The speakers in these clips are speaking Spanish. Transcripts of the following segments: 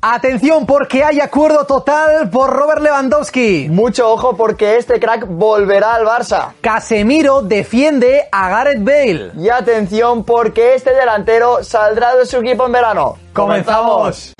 Atención porque hay acuerdo total por Robert Lewandowski. Mucho ojo porque este crack volverá al Barça. Casemiro defiende a Gareth Bale. Y atención porque este delantero saldrá de su equipo en verano. ¡Comenzamos!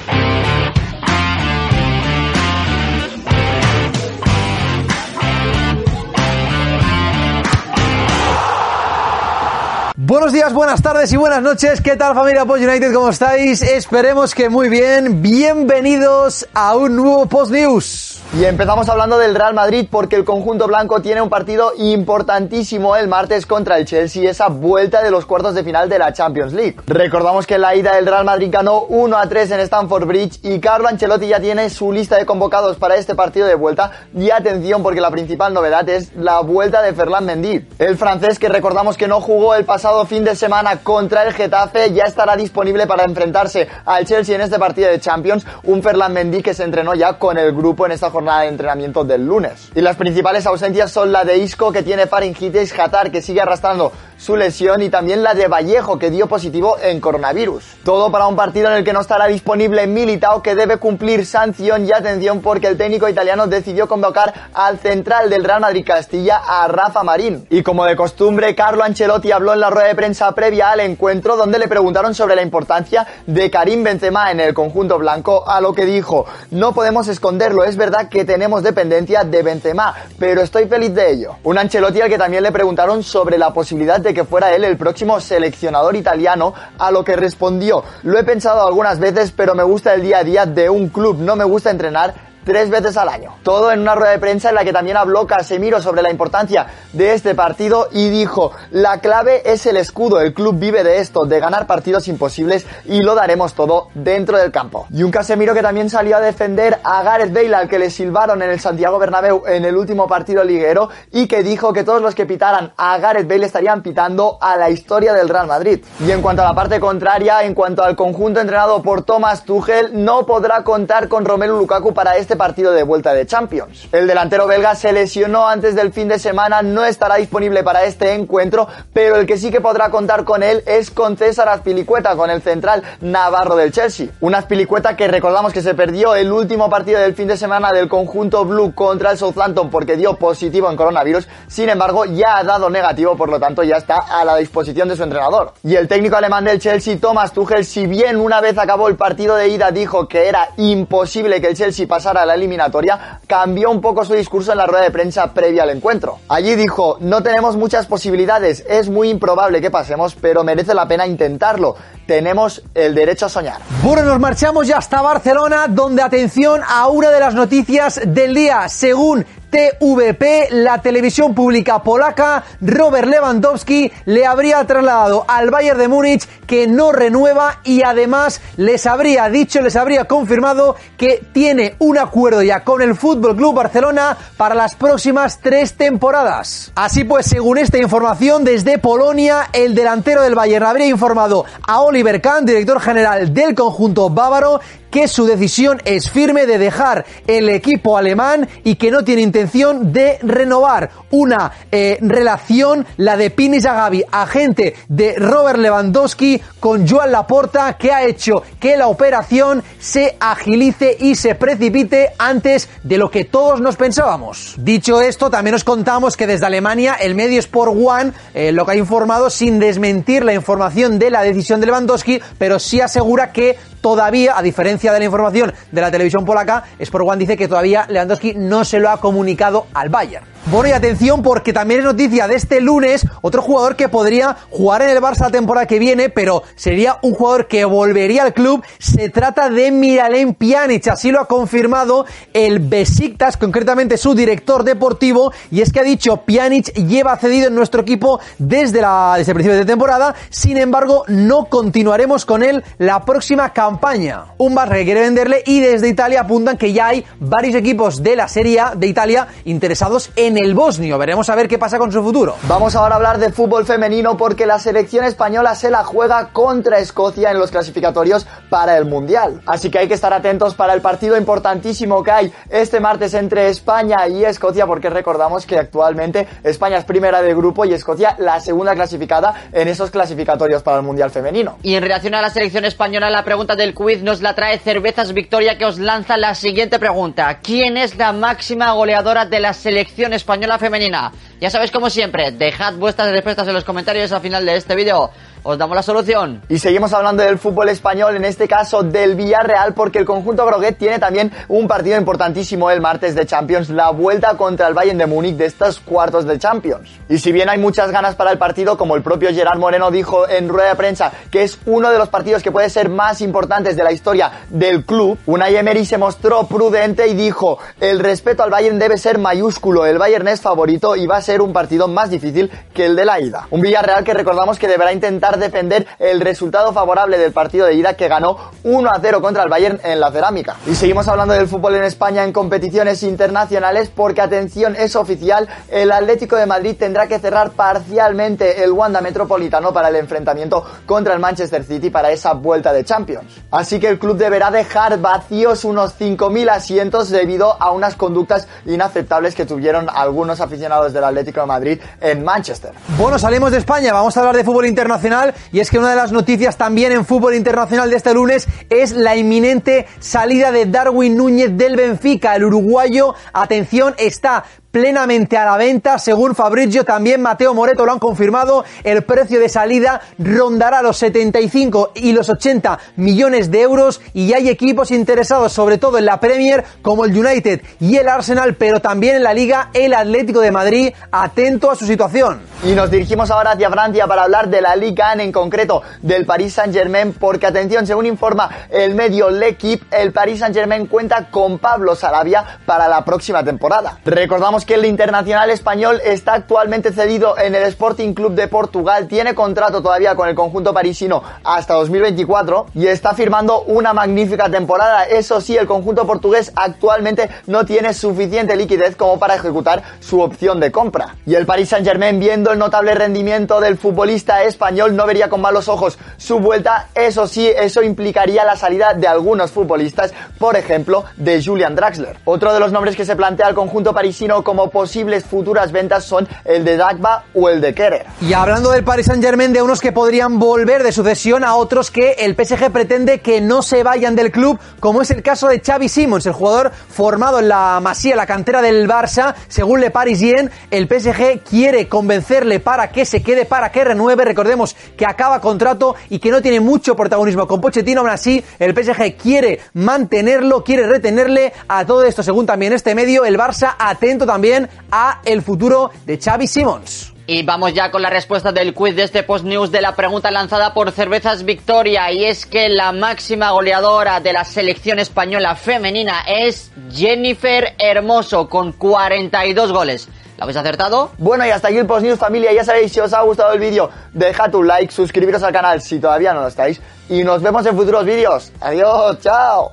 Buenos días, buenas tardes y buenas noches. ¿Qué tal familia Post United? ¿Cómo estáis? Esperemos que muy bien. Bienvenidos a un nuevo Post News. Y empezamos hablando del Real Madrid porque el conjunto blanco tiene un partido importantísimo el martes contra el Chelsea, esa vuelta de los cuartos de final de la Champions League. Recordamos que en la ida del Real Madrid ganó 1 a 3 en Stamford Bridge y Carlo Ancelotti ya tiene su lista de convocados para este partido de vuelta. Y atención porque la principal novedad es la vuelta de Ferland Mendy. El francés que recordamos que no jugó el pasado fin de semana contra el Getafe ya estará disponible para enfrentarse al Chelsea en este partido de Champions. Un Ferland Mendy que se entrenó ya con el grupo en esta jornada jornada entrenamiento del lunes. Y las principales ausencias son la de Isco, que tiene faringitis, Jatar, que sigue arrastrando su lesión, y también la de Vallejo, que dio positivo en coronavirus. Todo para un partido en el que no estará disponible Militao, que debe cumplir sanción y atención porque el técnico italiano decidió convocar al central del Real Madrid Castilla, a Rafa Marín. Y como de costumbre, Carlo Ancelotti habló en la rueda de prensa previa al encuentro, donde le preguntaron sobre la importancia de Karim Benzema en el conjunto blanco, a lo que dijo, no podemos esconderlo, es verdad tenemos dependencia de Benzema, pero estoy feliz de ello. Un Ancelotti al que también le preguntaron sobre la posibilidad de que fuera él el próximo seleccionador italiano, a lo que respondió, lo he pensado algunas veces, pero me gusta el día a día de un club, no me gusta entrenar tres veces al año. Todo en una rueda de prensa en la que también habló Casemiro sobre la importancia de este partido y dijo, la clave es el escudo, el club vive de esto, de ganar partidos imposibles y lo daremos todo dentro del campo. Y un Casemiro que también salió a defender a Gareth Bale al que le silbaron en el Santiago Bernabéu en el último partido liguero y que dijo que todos los que pitaran a Gareth Bale estarían pitando a la historia del Real Madrid. Y en cuanto a la parte contraria, en cuanto al conjunto entrenado por Thomas Tuchel, no podrá contar con Romelu Lukaku para este partido de vuelta de Champions. El delantero belga se lesionó antes del fin de semana, no estará disponible para este encuentro, pero el que sí que podrá contar con él es con César Azpilicueta, con el central navarro del Chelsea. Un Azpilicueta que recordamos que se perdió el último partido del fin de semana del conjunto blue contra el Southampton porque dio positivo en coronavirus, sin embargo ya ha dado negativo, por lo tanto ya está a la disposición de su entrenador. Y el técnico alemán del Chelsea, Thomas Tuchel, si bien una vez acabó el partido de ida dijo que era imposible que el Chelsea pasara la eliminatoria, cambió un poco su discurso en la rueda de prensa previa al encuentro. Allí dijo, no tenemos muchas posibilidades, es muy improbable que pasemos, pero merece la pena intentarlo. Tenemos el derecho a soñar. Bueno, nos marchamos ya hasta Barcelona, donde atención a una de las noticias del día. Según TVP, la televisión pública polaca, Robert Lewandowski le habría trasladado al Bayern de Múnich que no renueva y además les habría dicho, les habría confirmado que tiene un acuerdo ya con el Fútbol Club Barcelona para las próximas tres temporadas. Así pues, según esta información desde Polonia, el delantero del Bayern habría informado a Oliver Kahn, director general del conjunto bávaro, que su decisión es firme de dejar el equipo alemán y que no tiene intención de renovar una eh, relación, la de Pini Zagabi, agente de Robert Lewandowski, con Joan Laporta, que ha hecho que la operación se agilice y se precipite antes de lo que todos nos pensábamos. Dicho esto, también os contamos que desde Alemania el medio Sport One eh, lo que ha informado sin desmentir la información de la decisión de Lewandowski, pero sí asegura que todavía, a diferencia de la información de la televisión polaca, Sport One dice que todavía Lewandowski no se lo ha comunicado al Bayern. Bueno, y atención porque también es noticia de este lunes otro jugador que podría jugar en el Barça la temporada que viene, pero sería un jugador que volvería al club. Se trata de Miralem Pjanic, así lo ha confirmado el Besiktas, concretamente su director deportivo, y es que ha dicho Pjanic lleva cedido en nuestro equipo desde la desde el principio de temporada, sin embargo no continuaremos con él la próxima campaña. Un Barça que quiere venderle y desde Italia apuntan que ya hay varios equipos de la Serie A de Italia interesados en el bosnio. Veremos a ver qué pasa con su futuro. Vamos ahora a hablar de fútbol femenino porque la selección española se la juega contra Escocia en los clasificatorios para el Mundial. Así que hay que estar atentos para el partido importantísimo que hay este martes entre España y Escocia porque recordamos que actualmente España es primera del grupo y Escocia la segunda clasificada en esos clasificatorios para el Mundial femenino. Y en relación a la selección española, la pregunta del quiz nos la trae Cervezas Victoria que os lanza la siguiente pregunta. ¿Quién es la máxima goleadora de la selección española femenina? Ya sabéis, como siempre, dejad vuestras respuestas en los comentarios al final de este vídeo os damos la solución. Y seguimos hablando del fútbol español, en este caso del Villarreal, porque el conjunto Groguet tiene también un partido importantísimo el martes de Champions, la vuelta contra el Bayern de Múnich de estos cuartos de Champions. Y si bien hay muchas ganas para el partido, como el propio Gerard Moreno dijo en rueda de prensa, que es uno de los partidos que puede ser más importantes de la historia del club, Unai Emery se mostró prudente y dijo, el respeto al Bayern debe ser mayúsculo, el Bayern es favorito y va a ser un partido más difícil que el de la ida. Un Villarreal que recordamos que deberá intentar defender el resultado favorable del partido de ida que ganó 1 a 0 contra el Bayern en la cerámica. Y seguimos hablando del fútbol en España en competiciones internacionales porque atención es oficial, el Atlético de Madrid tendrá que cerrar parcialmente el Wanda Metropolitano para el enfrentamiento contra el Manchester City para esa vuelta de Champions. Así que el club deberá dejar vacíos unos 5.000 asientos debido a unas conductas inaceptables que tuvieron algunos aficionados del Atlético de Madrid en Manchester. Bueno, salimos de España, vamos a hablar de fútbol internacional y es que una de las noticias también en fútbol internacional de este lunes es la inminente salida de Darwin Núñez del Benfica. El uruguayo, atención, está plenamente a la venta. Según Fabrizio, también Mateo Moreto lo han confirmado. El precio de salida rondará los 75 y los 80 millones de euros y hay equipos interesados sobre todo en la Premier como el United y el Arsenal, pero también en la Liga el Atlético de Madrid, atento a su situación. Y nos dirigimos ahora hacia Francia para hablar de la Liga en concreto del Paris Saint-Germain, porque atención, según informa el medio L'Equipe, el Paris Saint-Germain cuenta con Pablo Sarabia para la próxima temporada. Recordamos que el internacional español está actualmente cedido en el Sporting Club de Portugal, tiene contrato todavía con el conjunto parisino hasta 2024 y está firmando una magnífica temporada. Eso sí, el conjunto portugués actualmente no tiene suficiente liquidez como para ejecutar su opción de compra. Y el Paris Saint-Germain, viendo el notable rendimiento del futbolista español, no vería con malos ojos su vuelta. Eso sí, eso implicaría la salida de algunos futbolistas, por ejemplo, de Julian Draxler. Otro de los nombres que se plantea el conjunto parisino como posibles futuras ventas son el de Dagba o el de Kerer. Y hablando del Paris Saint Germain, de unos que podrían volver de sucesión a otros que el PSG pretende que no se vayan del club, como es el caso de Xavi Simons, el jugador formado en la Masía, la cantera del Barça, según Le Parisien, el PSG quiere convencerle para que se quede, para que renueve, recordemos que acaba contrato y que no tiene mucho protagonismo con Pochettino, aún así el PSG quiere mantenerlo, quiere retenerle a todo esto, según también este medio, el Barça atento también a el futuro de Xavi Simons. Y vamos ya con la respuesta del quiz de este post news de la pregunta lanzada por Cervezas Victoria y es que la máxima goleadora de la selección española femenina es Jennifer Hermoso con 42 goles. ¿Lo habéis acertado? Bueno, y hasta aquí el Post News familia. Ya sabéis, si os ha gustado el vídeo, dejad un like, suscribiros al canal si todavía no lo estáis. Y nos vemos en futuros vídeos. Adiós, chao.